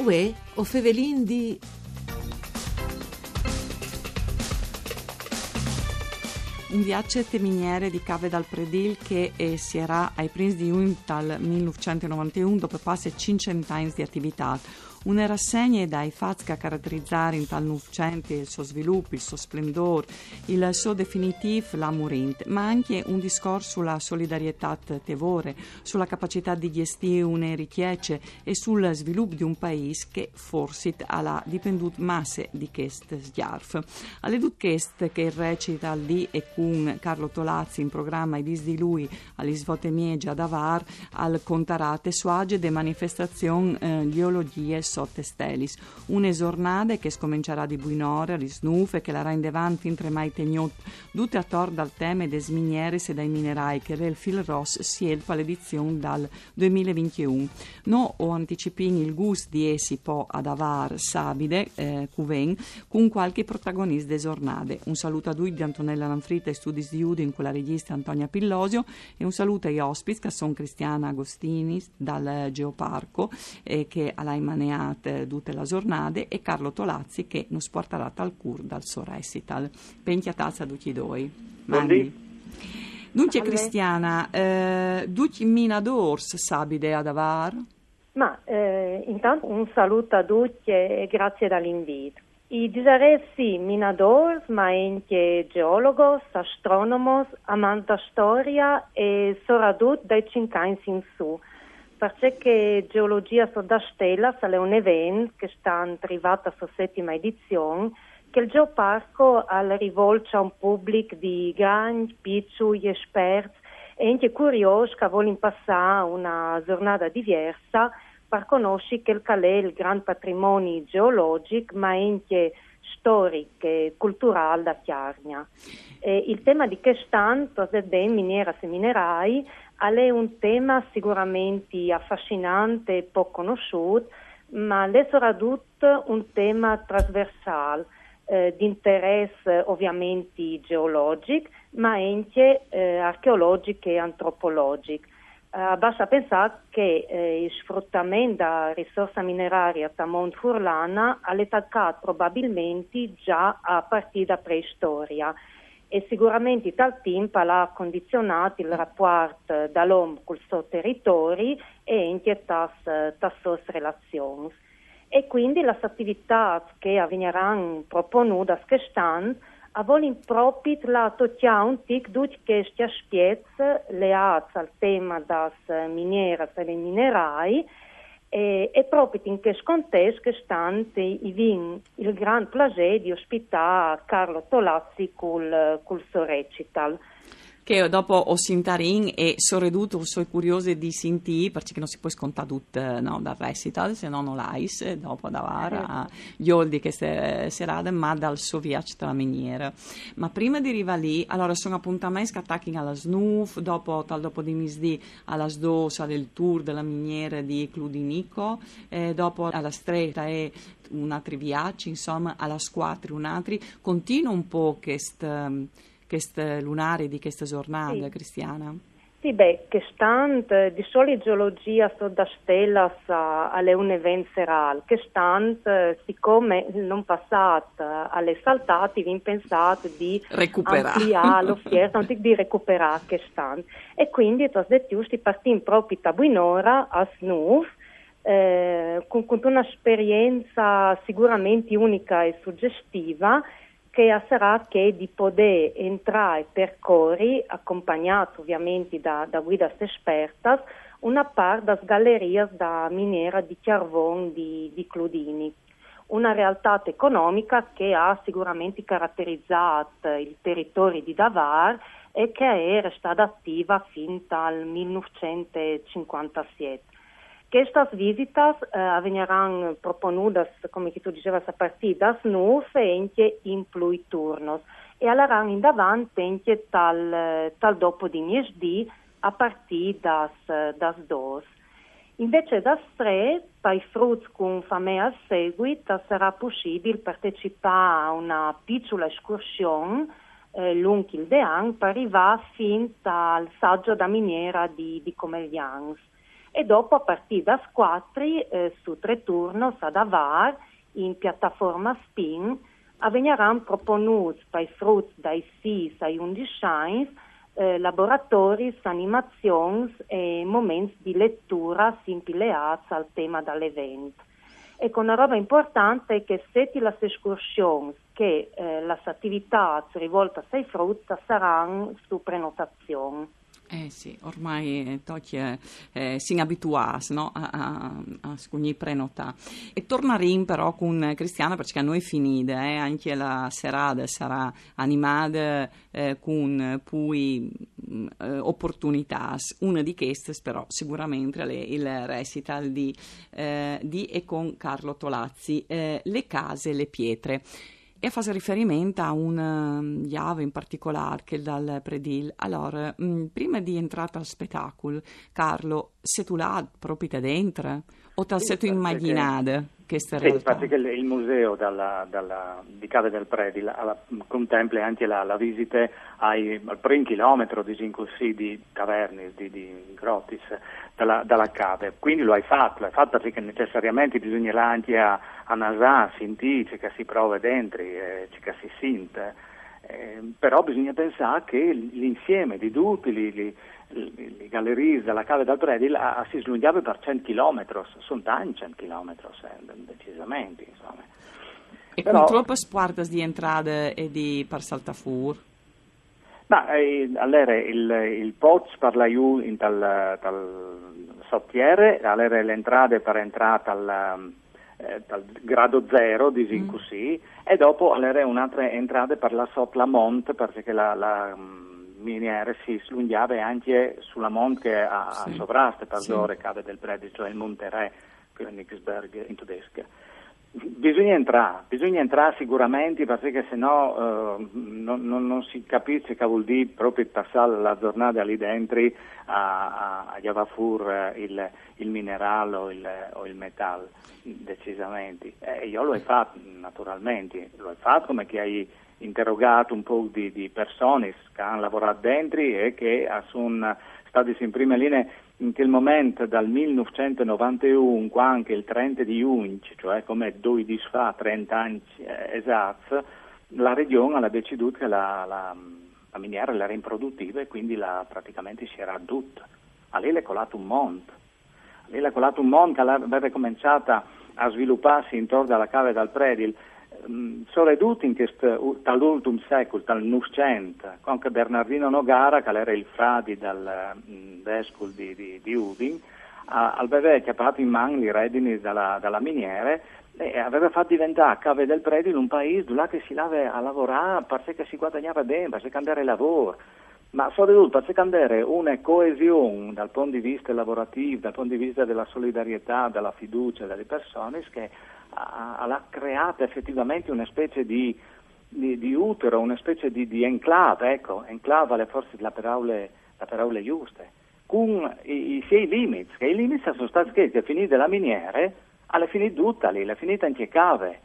Uè, o fevelin di... Un viaggio miniere di Cave dal Predil che eh, si era ai primi di un dal 1991 dopo quasi 500 anni di attività una rassegna dai fatti che caratterizzare in tal novecento il suo sviluppo, il suo splendore, il suo definitivo l'amurint, ma anche un discorso sulla solidarietà tevore, sulla capacità di gestire una richieste e sul sviluppo di un paese che forse ha dipenduto masse di questo schiarf. Alle duchest che recita lì e con Carlo Tolazzi in programma i dis di lui alle svote miegia da var al contarate suage de manifestazione eh, geologie sotte stelis. Un'esornade che scomincerà di buinore, di snufe, che la rende van fin tremai tegnot, tutte attor dal tema des minieres e dai minerai che il fil ross si elpa l'edizione dal 2021. No o anticipin il gust di essi po ad avar sabide, eh, cuven, con qualche protagonista esornade. Un saluto a lui di Antonella Lanfrita e Studis di Udin con la regista Antonia Pillosio e un saluto ai ospiti che sono Cristiana Agostini dal Geoparco eh, che alla Imanea giornate, tutte le giornate, e Carlo Tolazzi che nos porterà tal cur dal suo recital. Penchia tazza duci doi. Mandi. Dunque Cristiana, eh, duci mina d'ors sabide ad avar? Ma eh, intanto un saluto a tutti e grazie dall'invito. I disaressi minadors, ma anche geologos, astronomos, amanta storia e soprattutto dai cincani in su. Perché Geologia da Stella è un evento che sta arrivando alla settima edizione che il Geoparco ha rivolto a un pubblico di grandi, piccoli, esperti e anche curiosi che vogliono passare una giornata diversa per conoscere che è il grande patrimonio geologico ma anche storico e culturale da Chiarnia. E il tema di quest'anno è ben miniera e minerai è un tema sicuramente affascinante e poco conosciuto, ma è soprattutto un tema trasversale eh, di interesse ovviamente geologico, ma anche eh, archeologico e antropologico. Eh, basta pensare che eh, il sfruttamento della risorsa mineraria a Mont Furlana è attaccato probabilmente già a partire da preistoria e sicuramente tal tempo ha condizionato il rapporto dall'uomo col suo territorio e anche le sue relazioni. E quindi le attività che avverranno proponute quest'anno vogliono proprio la togliere tutte queste aspetti legati al tema delle miniere e dei minerali e, e proprio in questo contesto stante vin il gran piacere di ospitare Carlo Tolazzi col, col suo recital che dopo Ossintarin e Sorreduto sono curiosi di sentire perché non si può scontare tutto no, dal recital se no non l'ais dopo davare a gli oldi che serate ma dal suo viaggio tra miniera ma prima di arrivare lì allora sono appuntamenti scattati alla SNUF dopo tal dopo di misdì alla SDOS del tour della miniera di Cludinico e dopo alla stretta e un altro viaggio insomma alla squadra un altro continua un po' questo queste lunari di questa giornata, sì. Cristiana? Sì, beh, che stand di solito geologia so da stella alle un evento serale, che stand, siccome non passato alle saltati, vi pensate di recuperare l'offerta, di recuperare che stand. E quindi, tra le giusti, partiamo proprio da Buinora a Snuf, eh, con, con un'esperienza sicuramente unica e suggestiva che sarà che di poter entrare percorri, accompagnato ovviamente da, da guide esperte, una parte das gallerie da miniera di Chiarvon di, di Cludini. Una realtà economica che ha sicuramente caratterizzato il territorio di Davar e che è stata attiva fin dal 1957. Estas visitas eh, avvenirán proponudas, come tu dicevas, a partir das nove ente in plui turnos e allaran in davanti ente tal, tal dopo di niesdì a partir das, das dos. Invece das tre, per frutti con fame al seguito, sarà possibile partecipare a una piccola escursione eh, lungo il Dean per arrivare fin al saggio da miniera di, di Comeglians e dopo a partire da squattri eh, su tre turnos ad avar in piattaforma spin avvegneranno proponuti per i frutti dai 6 ai 11 anni eh, laboratori, animazioni e momenti di lettura simpileati al tema dell'evento. Ecco, una roba importante è che se ti le escursioni che eh, le attività rivolte ai frutti saranno su prenotazione. Eh sì, ormai eh, tocchi eh, si abituas no? a, a, a scugni prenota. E torneremo però con Cristiana perché noi finite, eh? anche la serata sarà animata eh, con poi mm, eh, opportunità. Una di queste però sicuramente è il recital di, eh, di e con Carlo Tolazzi, Le case, le pietre e fa riferimento a un chiave in particolare che è dal Predil. Allora, mh, mm, prima di entrare al spettacolo, Carlo, se tu là proprio dentro o te sì, tu immaginato questa realtà? Sì, infatti che il museo dalla, dalla, di Cave del Predil alla, contempla anche la, la visita ai, al primo chilometro di, così, di caverne, di, di grottis dalla, dalla, cave. Quindi lo hai fatto, l'hai fatto perché necessariamente bisogna anche a, a nasà, sentire, che si prova dentro, eh, che si sente. Eh, però bisogna pensare che l'insieme di tutti i le gallerie della cave del Predil si slungava per 100 km, sono tanti 100 km, eh, decisamente. Insomma. E Però, con troppe sguardas di entrate e di per saltafur? Ma eh, allora il, il Poz parla io in tal, tal sottiere, allora le entrate per entrare al, eh, dal grado zero, disin mm. così, e dopo allora un'altra entrata per la sopra Mont, perché la, la miniere si slungava anche sulla monte che a, sì. a sovraste per sì. cave del Bredi, cioè il Monte Re, Königsberg in tedesco. Bisogna entrare, bisogna entrare sicuramente perché sennò eh, non, non, non, si capisce che vuol dire proprio passare la giornata lì dentro a, a, a fur eh, il, il minerale o il, o il metallo, decisamente. Eh, io lo ho fatto naturalmente, lo ho fatto come che hai interrogato un po' di, di persone che hanno lavorato dentro e che sono stati in prima linea in quel momento dal 1991, anche il 30 di giugno, cioè come due di fa, 30 anni eh, esatti, la regione ha deciso che la, la, la miniera era improduttiva e quindi la, praticamente si era addotta. A lei è colato un monte. A lei è colato un monte, aveva cominciato a svilupparsi intorno alla cave dal Predil Mm, soprattutto in questo, dall'ultimo secolo, dal Novecento, anche Bernardino Nogara, che era il fradi del mm, vescovo di, di, di Udin, aveva chiappato in mano i redini dalla, dalla miniere e aveva fatto diventare Cave del Predil un paese dove si lava a lavorare perché si guadagnava bene, perché andare lavoro. Ma soprattutto perché andare una coesione dal punto di vista lavorativo, dal punto di vista della solidarietà, della fiducia delle persone, che ha, creato effettivamente una specie di, di, di utero, una specie di, di enclave, ecco, enclave alle forze della parola, la parola giuste, con i, i suoi limiti, che i limiti sono stati scritti a finire la miniere, alla fine tutta lì, alla finita anche cave.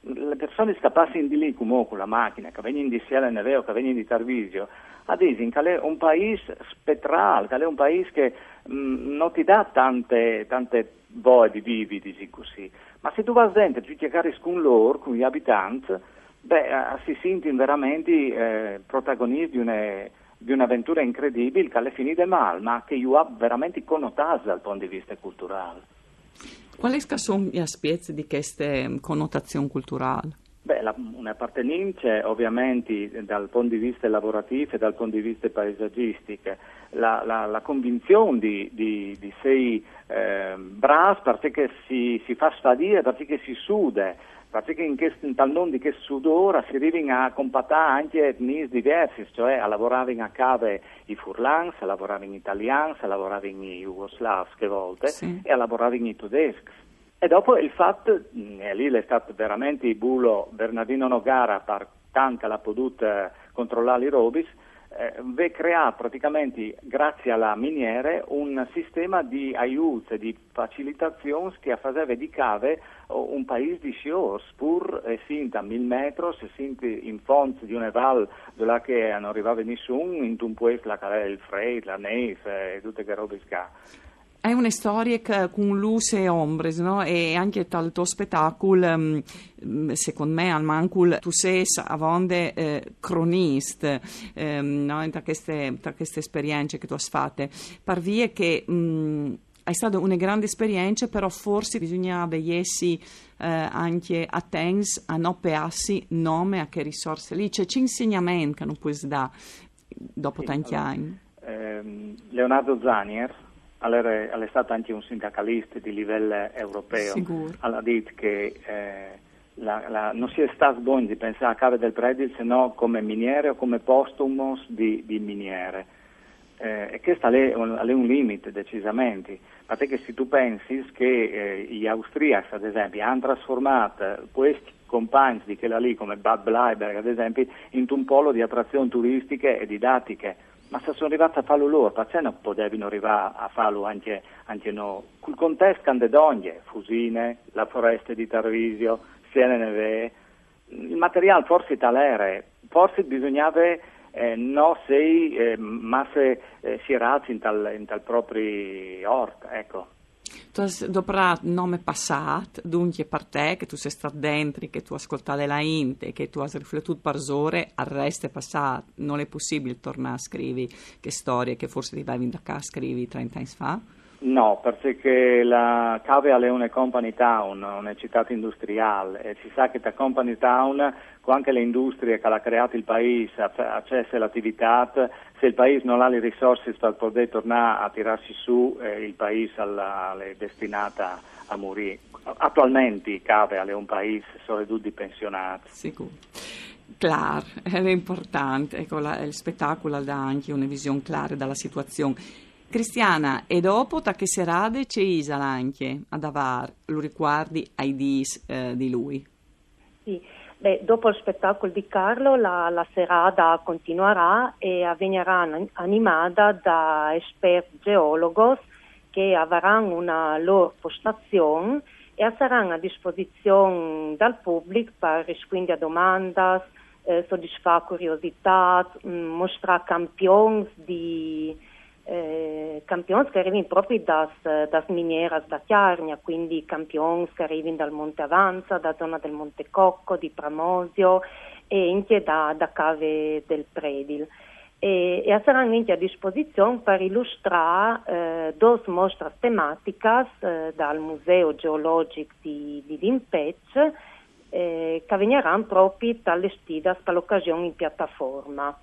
Le persone scappassi di lì con la macchina, che vengono di Siena Neveo, che vengono di Tarvisio, a dire che è un paese spettrale, che è un paese che mh, mm, non ti dà tante, tante voie di vivere, così. Ma se tu vai dentro e chiacchieri con loro, con gli abitanti, beh, eh, si sentono veramente eh, protagonisti di, una, di, un'avventura incredibile che alle finite male, ma che ha veramente connotato dal punto di vista culturale. Quali sono gli aspetti di queste connotazioni culturali? Beh, la, un'appartenenza ovviamente dal punto di vista lavorativo e dal punto di vista paesaggistico, la, la, la convinzione di, di, di sei eh, bravi perché si, si fa sfadire, perché si sude, perché in, questo, in tal non di che sudore si arriva a compattare anche etnie diverse, cioè a lavorare a cave i furlans, a lavorare in italiani, a lavorare in jugoslavi che volte sì. e a lavorare in tedeschi. E dopo il fatto, mm, e lì è stato veramente il bulo Bernardino Nogara per tanto l'ha potuto controllare i robis, eh, crea praticamente, grazie alla miniere, un sistema di aiuto e di facilitazione che faceva di cave un paese di sciors, pur essendo a mille metri, essendo in fonte di una valle dove che non arrivava nessuno, in un paese la il freddo, la neve e tutte quelle robe che È una storia con luce e ombres, no? E anche dal tuo spettacolo, um, secondo me, al mancul, tu sei a vonde eh, cronista, um, no? Da queste, da queste esperienze che tu hai fatte. Parvie che... Um, è stata una grande esperienza, però forse bisognava essi eh, anche attenti a non peassi nome a che risorse lì. C'è insegnamento che non puoi dare dopo sì, tanti allora, anni. Ehm, Leonardo Zanier allora, è stato anche un sindacalista di livello europeo. Sicuro. Ha detto che eh, la, la, non si è stato buono di pensare a cave del Predil se no come miniere o come postumos di, di miniere. Eh, e questo è un, è un limite decisamente, perché se tu pensi che eh, gli austriaci ad esempio hanno trasformato questi compagni di quella lì come Bad Bleiberg ad esempio in un polo di attrazioni turistiche e didattiche, ma se sono arrivati a farlo loro, perché non potevano arrivare a farlo anche, anche noi? Col contesto candedoglie, Fusine, la foresta di Tarvisio, Siena Neve, il materiale forse talere, forse bisognava eh, no sei eh, masse eh, schierati in tal, in tal propri ort, ecco. Tu dopo nome passato, dunque per te che tu sei stato dentro, che tu ascoltavi la Inte, che tu hai riflettuto per ore, al resto è passato. Non è possibile tornare a scrivere che storie che forse ti vai da casa scrivi 30 anni fa? No, perché la Cave è una company town, una città industriale e si sa che da company town con anche le industrie che ha creato il paese, accesso all'attività, se il paese non ha le risorse per poter tornare a tirarsi su, eh, il paese è destinato a morire. Attualmente Cave è un paese solo di pensionati. Sicuro. Claro, è importante, ecco, la, il spettacolo dà anche una visione clara della situazione. Cristiana, e dopo da che serate c'è Isala anche ad Avar, lo ricordi ai dis eh, di lui? Sì, Beh, dopo il spettacolo di Carlo la, la serata continuerà e avverrà animata da esperti geologos che avranno una loro postazione e saranno a disposizione dal pubblico per rispondere a domande, eh, soddisfare curiosità, mm, mostrare campioni di eh, campioni che arrivano proprio das, das da Chiarnia, quindi campioni che arrivano dal Monte Avanza, da zona del Monte Cocco, di Pramosio e anche da, da cave del Predil. E, e saranno anche a disposizione per illustrare eh, due mostre tematiche eh, dal Museo Geologico di, di Dimpec eh, che verranno proprio allestite per l'occasione in piattaforma.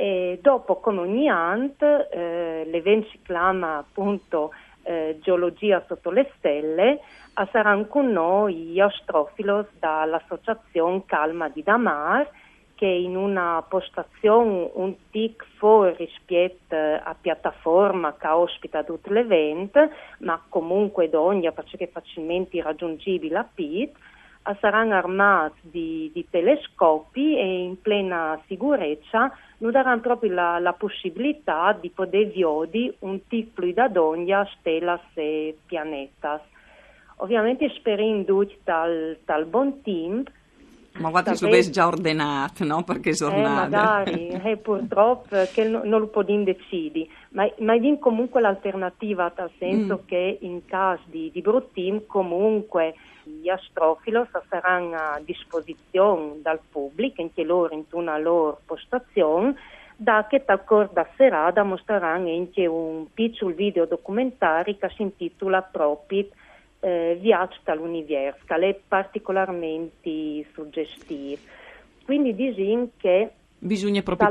E dopo, come ogni anno, eh, l'evento si chiama appunto eh, Geologia sotto le stelle, saranno con noi gli astrofilos dall'associazione Calma di Damar, che in una postazione un tic fuori rispetto a piattaforma che ospita tutto l'evento, ma comunque d'ogni perché è facilmente raggiungibile a PIT, saranno armati di, di, telescopi e in plena sicurezza non daranno proprio la, la possibilità di poter vedere un tipo di ogni stella e pianeta. Ovviamente speriamo dal, dal buon team ma guarda che lo già ordinato, no? Perché giornate. Eh, magari, eh, purtroppo che non, non lo possiamo decidere, ma, ma è comunque l'alternativa, nel senso mm. che in caso di, di bruttim comunque gli astrofilos saranno a disposizione dal pubblico, anche loro in una loro postazione, da che tal corda serata mostreranno anche un piccolo video documentario che si intitola Propit eh, Viaggio dall'universo, che è particolarmente suggestivo. Quindi diciamo che... Bisogna proprio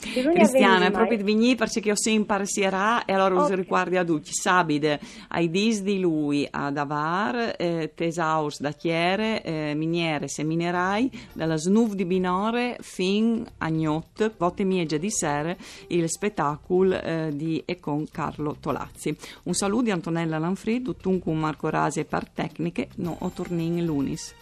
venire. Cristiana, è proprio di venire perché ho sempre sierà e allora okay. riguardi a tutti. Sabide, ai dis di lui ad avar, eh, tesaus da chiere, eh, miniere, seminerai, dalla snuv di binore fin a gnot, vote miege di sere, il spettacolo eh, di e con Carlo Tolazzi. Un saluto di Antonella Lanfrid, un Marco Rasi per tecniche, no o tornin lunis.